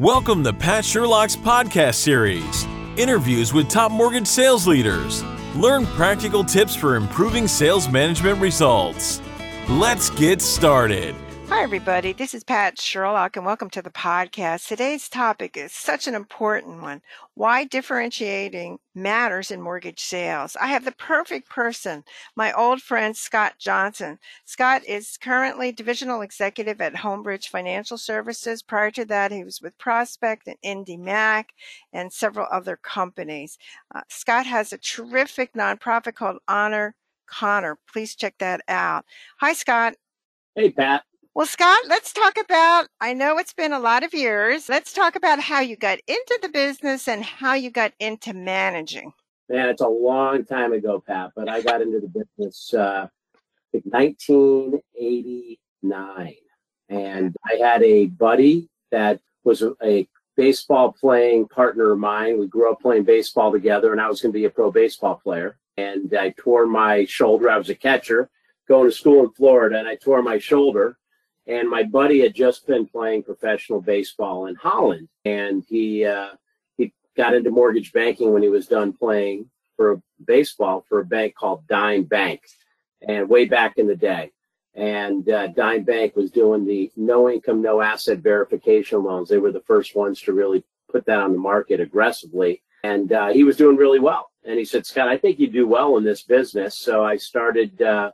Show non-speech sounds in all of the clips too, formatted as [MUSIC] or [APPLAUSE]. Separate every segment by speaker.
Speaker 1: Welcome to Pat Sherlock's podcast series interviews with top mortgage sales leaders. Learn practical tips for improving sales management results. Let's get started.
Speaker 2: Hi, everybody. This is Pat Sherlock, and welcome to the podcast. Today's topic is such an important one why differentiating matters in mortgage sales. I have the perfect person, my old friend Scott Johnson. Scott is currently divisional executive at Homebridge Financial Services. Prior to that, he was with Prospect and IndyMac and several other companies. Uh, Scott has a terrific nonprofit called Honor Connor. Please check that out. Hi, Scott.
Speaker 3: Hey, Pat.
Speaker 2: Well, Scott, let's talk about. I know it's been a lot of years. Let's talk about how you got into the business and how you got into managing.
Speaker 3: Man, it's a long time ago, Pat, but I got into the business uh, in 1989. And I had a buddy that was a, a baseball playing partner of mine. We grew up playing baseball together, and I was going to be a pro baseball player. And I tore my shoulder. I was a catcher going to school in Florida, and I tore my shoulder and my buddy had just been playing professional baseball in Holland, and he uh, he got into mortgage banking when he was done playing for baseball for a bank called Dime Bank, and way back in the day. And uh, Dime Bank was doing the no income, no asset verification loans. They were the first ones to really put that on the market aggressively. And uh, he was doing really well. And he said, Scott, I think you do well in this business. So I started uh,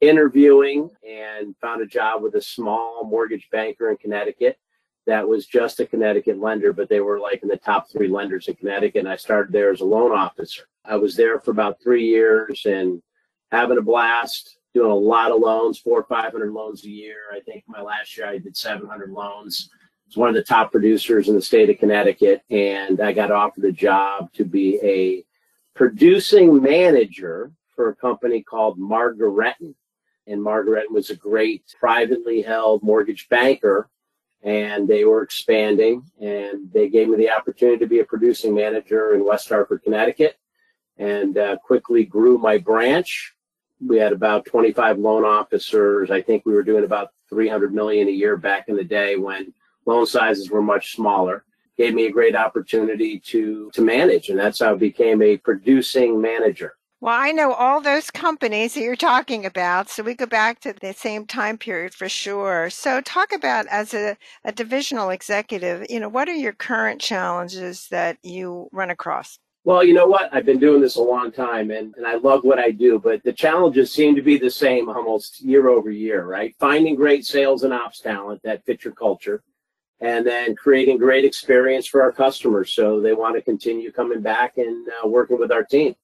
Speaker 3: interviewing and found a job with a small mortgage banker in Connecticut that was just a Connecticut lender, but they were like in the top three lenders in Connecticut. And I started there as a loan officer. I was there for about three years and having a blast, doing a lot of loans, four or 500 loans a year. I think my last year I did 700 loans. It's one of the top producers in the state of Connecticut. And I got offered a job to be a producing manager for a company called Margaretten and Margaret was a great privately held mortgage banker and they were expanding and they gave me the opportunity to be a producing manager in West Hartford, Connecticut and uh, quickly grew my branch. We had about 25 loan officers. I think we were doing about 300 million a year back in the day when loan sizes were much smaller. Gave me a great opportunity to to manage, and that's how I became a producing manager.
Speaker 2: Well, I know all those companies that you're talking about, so we go back to the same time period for sure. So, talk about as a, a divisional executive, you know, what are your current challenges that you run across?
Speaker 3: Well, you know what? I've been doing this a long time and, and I love what I do, but the challenges seem to be the same almost year over year, right? Finding great sales and ops talent that fit your culture and then creating great experience for our customers so they want to continue coming back and uh, working with our team.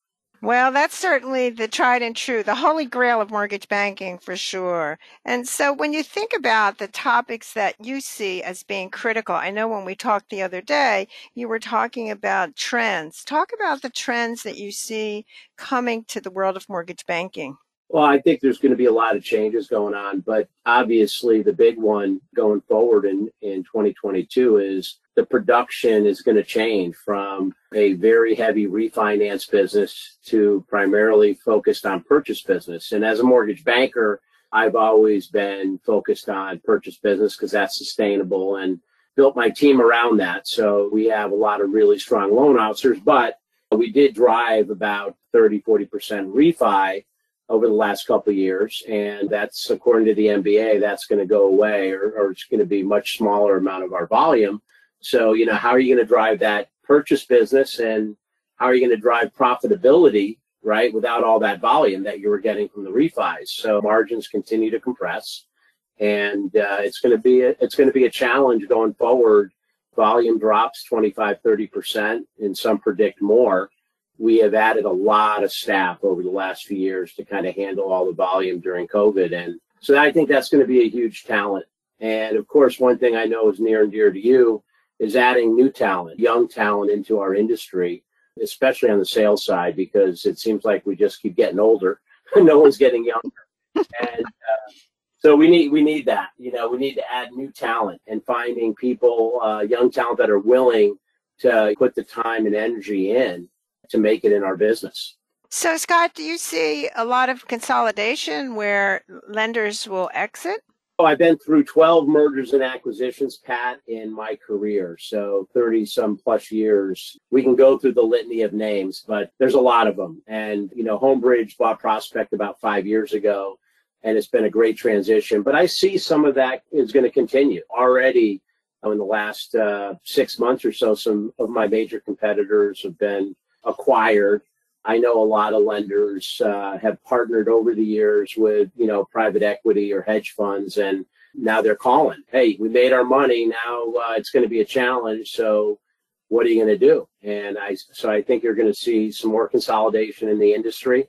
Speaker 2: Well, that's certainly the tried and true, the holy grail of mortgage banking for sure. And so when you think about the topics that you see as being critical, I know when we talked the other day, you were talking about trends. Talk about the trends that you see coming to the world of mortgage banking.
Speaker 3: Well, I think there's going to be a lot of changes going on, but obviously the big one going forward in, in 2022 is the production is going to change from a very heavy refinance business to primarily focused on purchase business. And as a mortgage banker, I've always been focused on purchase business because that's sustainable and built my team around that. So we have a lot of really strong loan officers, but we did drive about 30, 40% refi over the last couple of years. And that's according to the MBA, that's going to go away or, or it's going to be much smaller amount of our volume. So, you know, how are you going to drive that purchase business and how are you going to drive profitability, right, without all that volume that you were getting from the refis? So margins continue to compress and uh, it's going to be a, it's going to be a challenge going forward. Volume drops 25, 30%, and some predict more we have added a lot of staff over the last few years to kind of handle all the volume during COVID. And so I think that's going to be a huge talent. And of course, one thing I know is near and dear to you is adding new talent, young talent into our industry, especially on the sales side, because it seems like we just keep getting older. [LAUGHS] no one's getting younger. And uh, so we need we need that. You know, we need to add new talent and finding people, uh, young talent that are willing to put the time and energy in to make it in our business.
Speaker 2: So, Scott, do you see a lot of consolidation where lenders will exit?
Speaker 3: Oh, I've been through 12 mergers and acquisitions, Pat, in my career. So 30 some plus years. We can go through the litany of names, but there's a lot of them. And, you know, Homebridge bought Prospect about five years ago, and it's been a great transition. But I see some of that is going to continue. Already in the last uh, six months or so, some of my major competitors have been acquired I know a lot of lenders uh, have partnered over the years with, you know, private equity or hedge funds, and now they're calling, hey, we made our money. Now uh, it's going to be a challenge. So what are you going to do? And I, so I think you're going to see some more consolidation in the industry,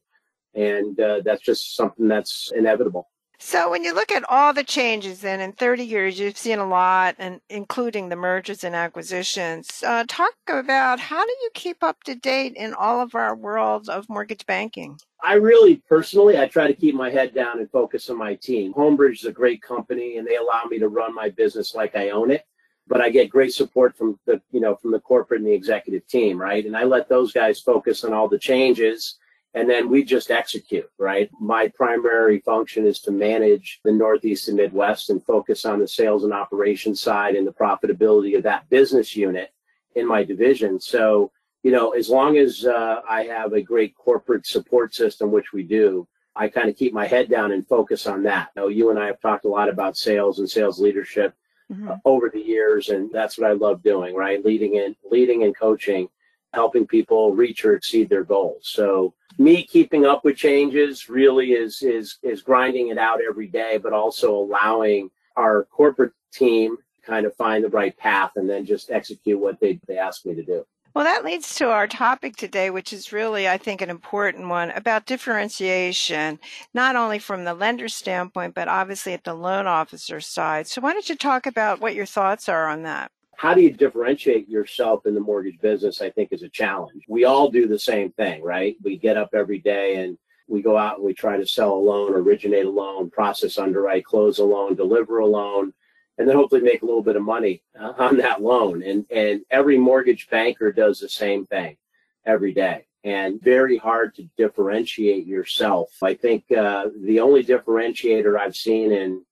Speaker 3: and uh, that's just something that's inevitable.
Speaker 2: So when you look at all the changes, then in 30 years, you've seen a lot, and including the mergers and acquisitions. Uh, talk about how do you keep up to date in all of our world of mortgage banking?
Speaker 3: I really personally, I try to keep my head down and focus on my team. Homebridge is a great company, and they allow me to run my business like I own it. But I get great support from the, you know, from the corporate and the executive team, right? And I let those guys focus on all the changes and then we just execute, right? My primary function is to manage the Northeast and Midwest and focus on the sales and operations side and the profitability of that business unit in my division. So, you know, as long as uh, I have a great corporate support system, which we do, I kind of keep my head down and focus on that. You, know, you and I have talked a lot about sales and sales leadership mm-hmm. uh, over the years, and that's what I love doing, right? Leading in, leading and coaching, helping people reach or exceed their goals. So me keeping up with changes really is is is grinding it out every day, but also allowing our corporate team to kind of find the right path and then just execute what they, they ask me to do.
Speaker 2: Well, that leads to our topic today, which is really, I think, an important one about differentiation, not only from the lender standpoint, but obviously at the loan officer side. So, why don't you talk about what your thoughts are on that?
Speaker 3: How do you differentiate yourself in the mortgage business? I think is a challenge. We all do the same thing, right? We get up every day and we go out and we try to sell a loan, originate a loan, process underwrite, close a loan, deliver a loan, and then hopefully make a little bit of money uh, on that loan. And and every mortgage banker does the same thing every day. And very hard to differentiate yourself. I think uh, the only differentiator I've seen in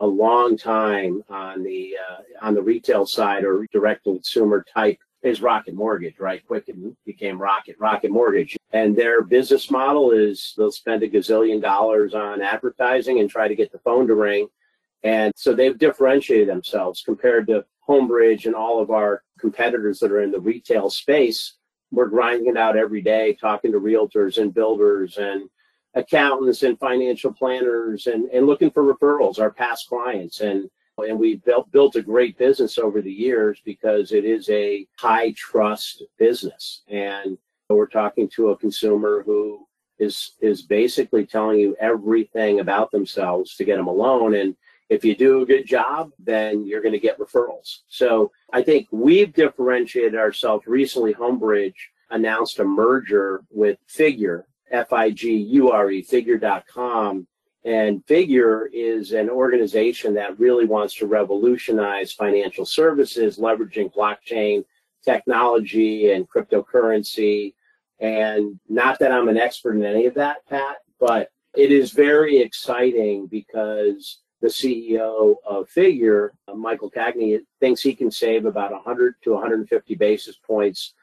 Speaker 3: a long time on the uh, on the retail side or direct consumer type is Rocket Mortgage, right? Quicken became Rocket, Rocket Mortgage. And their business model is they'll spend a gazillion dollars on advertising and try to get the phone to ring. And so they've differentiated themselves compared to Homebridge and all of our competitors that are in the retail space. We're grinding it out every day, talking to realtors and builders and accountants and financial planners and, and looking for referrals, our past clients. And and we built built a great business over the years because it is a high trust business. And we're talking to a consumer who is is basically telling you everything about themselves to get them a loan. And if you do a good job, then you're going to get referrals. So I think we've differentiated ourselves recently. Homebridge announced a merger with Figure, F-I-G-U-R-E, figure.com. And Figure is an organization that really wants to revolutionize financial services, leveraging blockchain technology and cryptocurrency. And not that I'm an expert in any of that, Pat, but it is very exciting because the CEO of Figure, Michael Cagney, thinks he can save about 100 to 150 basis points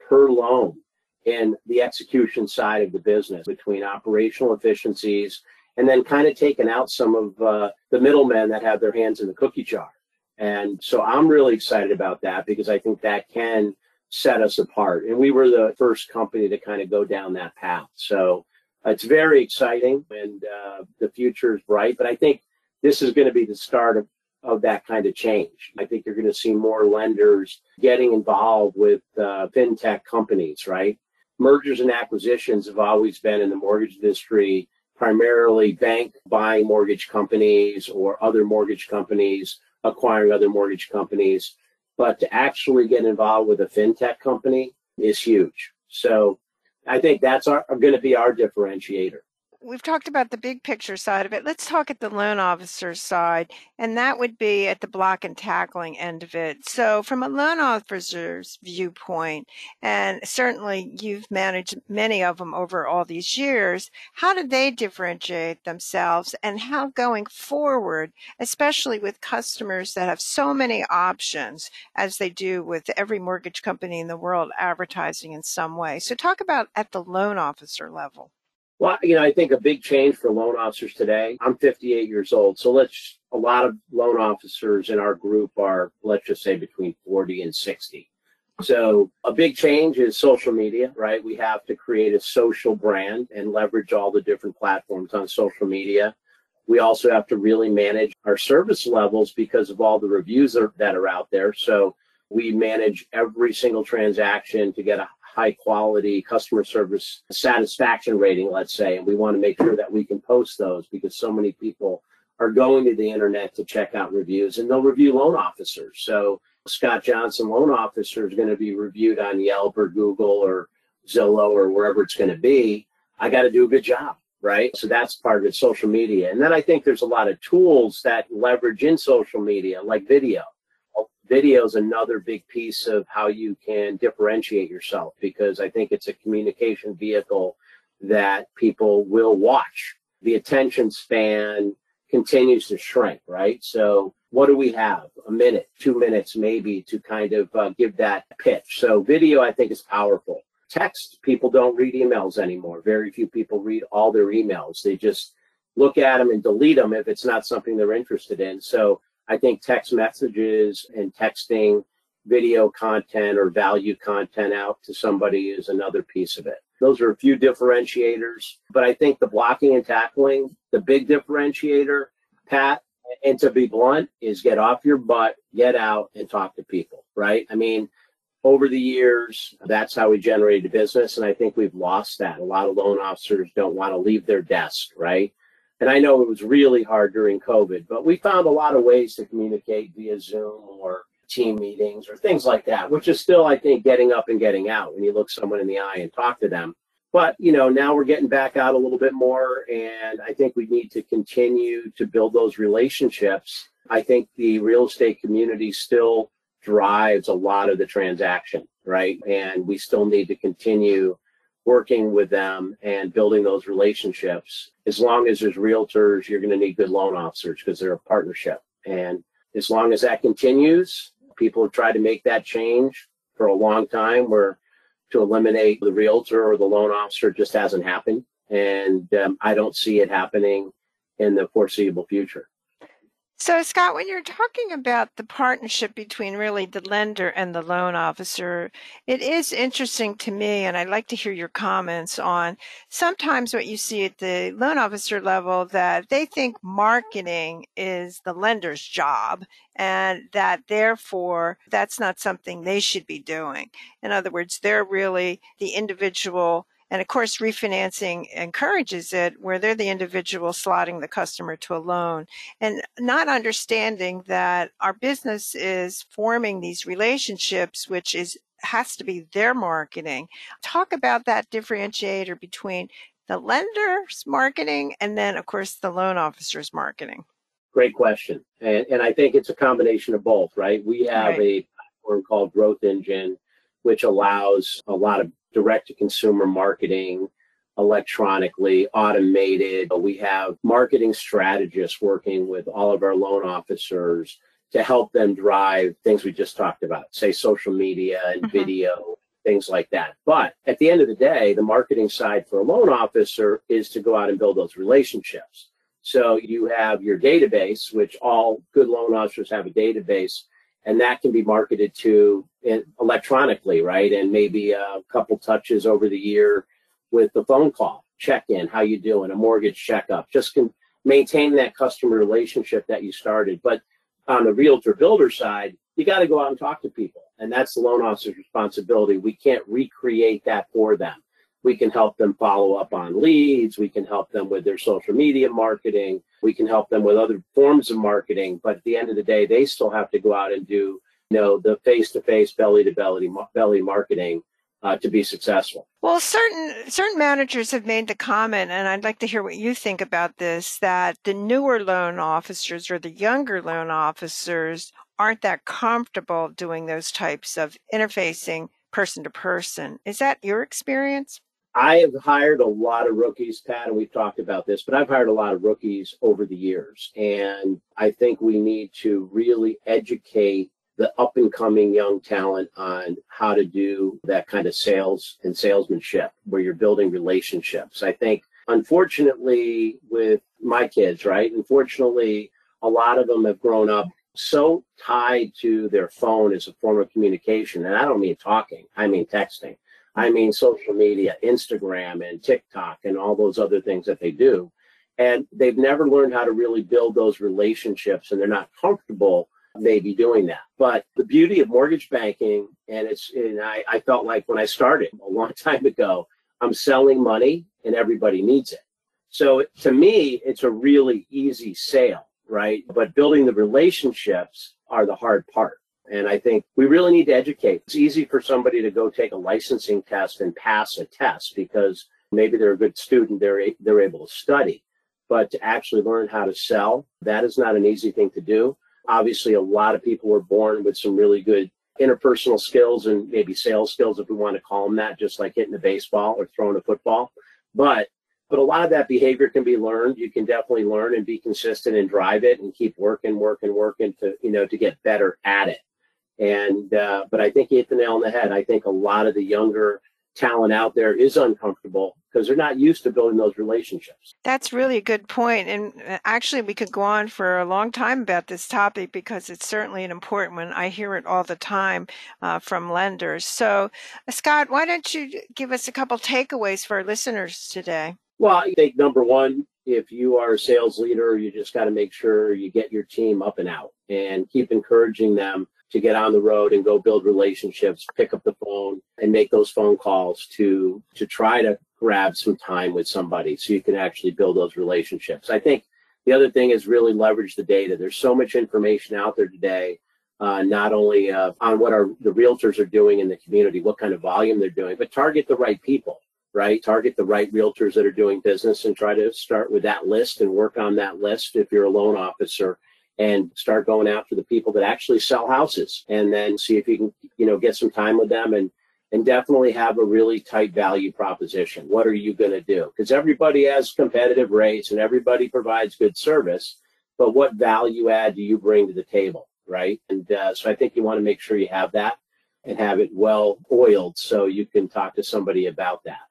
Speaker 3: per loan in the execution side of the business between operational efficiencies and then kind of taking out some of uh, the middlemen that have their hands in the cookie jar. And so I'm really excited about that because I think that can set us apart. And we were the first company to kind of go down that path. So it's very exciting and uh, the future is bright. But I think this is going to be the start of, of that kind of change. I think you're going to see more lenders getting involved with uh, fintech companies, right? Mergers and acquisitions have always been in the mortgage industry primarily bank buying mortgage companies or other mortgage companies acquiring other mortgage companies. But to actually get involved with a fintech company is huge. So I think that's going to be our differentiator.
Speaker 2: We've talked about the big picture side of it. Let's talk at the loan officer side, and that would be at the block and tackling end of it. So, from a loan officer's viewpoint, and certainly you've managed many of them over all these years, how do they differentiate themselves, and how going forward, especially with customers that have so many options as they do with every mortgage company in the world advertising in some way? So, talk about at the loan officer level.
Speaker 3: Well, you know, I think a big change for loan officers today. I'm 58 years old, so let's. A lot of loan officers in our group are, let's just say, between 40 and 60. So a big change is social media, right? We have to create a social brand and leverage all the different platforms on social media. We also have to really manage our service levels because of all the reviews that are out there. So we manage every single transaction to get a high quality customer service satisfaction rating, let's say, and we want to make sure that we can post those because so many people are going to the internet to check out reviews and they'll review loan officers. So Scott Johnson loan officer is going to be reviewed on Yelp or Google or Zillow or wherever it's going to be. I got to do a good job, right? So that's part of it, social media. And then I think there's a lot of tools that leverage in social media, like video video is another big piece of how you can differentiate yourself because I think it's a communication vehicle that people will watch. The attention span continues to shrink, right? So, what do we have? A minute, two minutes, maybe to kind of uh, give that pitch. So, video I think is powerful. Text, people don't read emails anymore. Very few people read all their emails. They just look at them and delete them if it's not something they're interested in. So, I think text messages and texting video content or value content out to somebody is another piece of it. Those are a few differentiators, but I think the blocking and tackling, the big differentiator, Pat, and to be blunt, is get off your butt, get out and talk to people, right? I mean, over the years, that's how we generated business. And I think we've lost that. A lot of loan officers don't want to leave their desk, right? And I know it was really hard during COVID, but we found a lot of ways to communicate via Zoom or team meetings or things like that, which is still, I think, getting up and getting out when you look someone in the eye and talk to them. But, you know, now we're getting back out a little bit more, and I think we need to continue to build those relationships. I think the real estate community still drives a lot of the transaction, right? And we still need to continue working with them and building those relationships. As long as there's realtors, you're going to need good loan officers because they're a partnership. And as long as that continues, people have tried to make that change for a long time where to eliminate the realtor or the loan officer just hasn't happened. And um, I don't see it happening in the foreseeable future.
Speaker 2: So, Scott, when you're talking about the partnership between really the lender and the loan officer, it is interesting to me, and I'd like to hear your comments on sometimes what you see at the loan officer level that they think marketing is the lender's job and that therefore that's not something they should be doing. In other words, they're really the individual and of course, refinancing encourages it where they're the individual slotting the customer to a loan and not understanding that our business is forming these relationships, which is has to be their marketing. Talk about that differentiator between the lender's marketing and then, of course, the loan officer's marketing.
Speaker 3: Great question. And, and I think it's a combination of both, right? We have right. a platform called Growth Engine, which allows a lot of direct to consumer marketing electronically, automated. We have marketing strategists working with all of our loan officers to help them drive things we just talked about, say social media and mm-hmm. video, things like that. But at the end of the day, the marketing side for a loan officer is to go out and build those relationships. So you have your database, which all good loan officers have a database and that can be marketed to eh, electronically, right? And maybe a couple touches over the year with the phone call, check in, how you doing, a mortgage checkup, just can maintain that customer relationship that you started. But on the realtor builder side, you got to go out and talk to people, and that's the loan officer's responsibility. We can't recreate that for them. We can help them follow up on leads. We can help them with their social media marketing. We can help them with other forms of marketing. But at the end of the day, they still have to go out and do, you know, the face-to-face, belly-to-belly, belly marketing uh, to be successful.
Speaker 2: Well, certain certain managers have made the comment, and I'd like to hear what you think about this: that the newer loan officers or the younger loan officers aren't that comfortable doing those types of interfacing person to person. Is that your experience?
Speaker 3: I have hired a lot of rookies, Pat, and we've talked about this, but I've hired a lot of rookies over the years. And I think we need to really educate the up and coming young talent on how to do that kind of sales and salesmanship where you're building relationships. I think, unfortunately, with my kids, right? Unfortunately, a lot of them have grown up so tied to their phone as a form of communication. And I don't mean talking, I mean texting. I mean social media, Instagram and TikTok and all those other things that they do. And they've never learned how to really build those relationships and they're not comfortable maybe doing that. But the beauty of mortgage banking, and it's, and I, I felt like when I started a long [LAUGHS] time ago, I'm selling money and everybody needs it. So to me, it's a really easy sale, right? But building the relationships are the hard part. And I think we really need to educate. It's easy for somebody to go take a licensing test and pass a test because maybe they're a good student, they're, they're able to study. But to actually learn how to sell, that is not an easy thing to do. Obviously, a lot of people were born with some really good interpersonal skills and maybe sales skills, if we want to call them that, just like hitting a baseball or throwing a football. But but a lot of that behavior can be learned. You can definitely learn and be consistent and drive it and keep working, working, working to you know to get better at it. And uh, but I think you hit the nail on the head. I think a lot of the younger talent out there is uncomfortable because they're not used to building those relationships.
Speaker 2: That's really a good point. And uh, actually, we could go on for a long time about this topic because it's certainly an important one. I hear it all the time uh, from lenders. So, uh, Scott, why don't you give us a couple takeaways for our listeners today?
Speaker 3: Well, I think number one, if you are a sales leader, you just got to make sure you get your team up and out and keep encouraging them to get on the road and go build relationships, pick up the phone and make those phone calls to to try to grab some time with somebody so you can actually build those relationships. I think the other thing is really leverage the data. There's so much information out there today, uh, not only uh, on what our the realtors are doing in the community, what kind of volume they're doing, but target the right people, right? Target the right realtors that are doing business and try to start with that list and work on that list if you're a loan officer and start going after the people that actually sell houses and then see if you can you know get some time with them and and definitely have a really tight value proposition. What are you going to do? Because everybody has competitive rates and everybody provides good service but what value add do you bring to the table right? And uh, so i think you want to make sure you have that and have it well oiled so you can talk to somebody about that.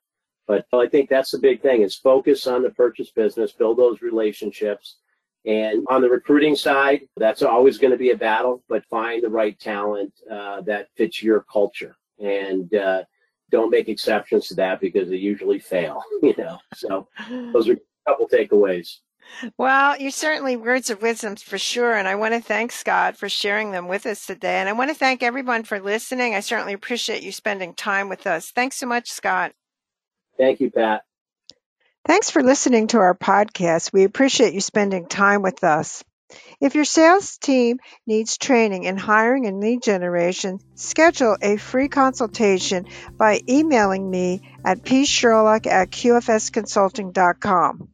Speaker 3: But i think that's the big thing is focus on the purchase business build those relationships and on the recruiting side, that's always going to be a battle, but find the right talent uh, that fits your culture. And uh, don't make exceptions to that because they usually fail, [LAUGHS] you know. So those are a couple takeaways.
Speaker 2: Well, you certainly words of wisdom for sure. And I want to thank Scott for sharing them with us today. And I want to thank everyone for listening. I certainly appreciate you spending time with us. Thanks so much, Scott.
Speaker 3: Thank you, Pat.
Speaker 2: Thanks for listening to our podcast. We appreciate you spending time with us. If your sales team needs training in hiring and lead generation, schedule a free consultation by emailing me at psherlock at qfsconsulting.com.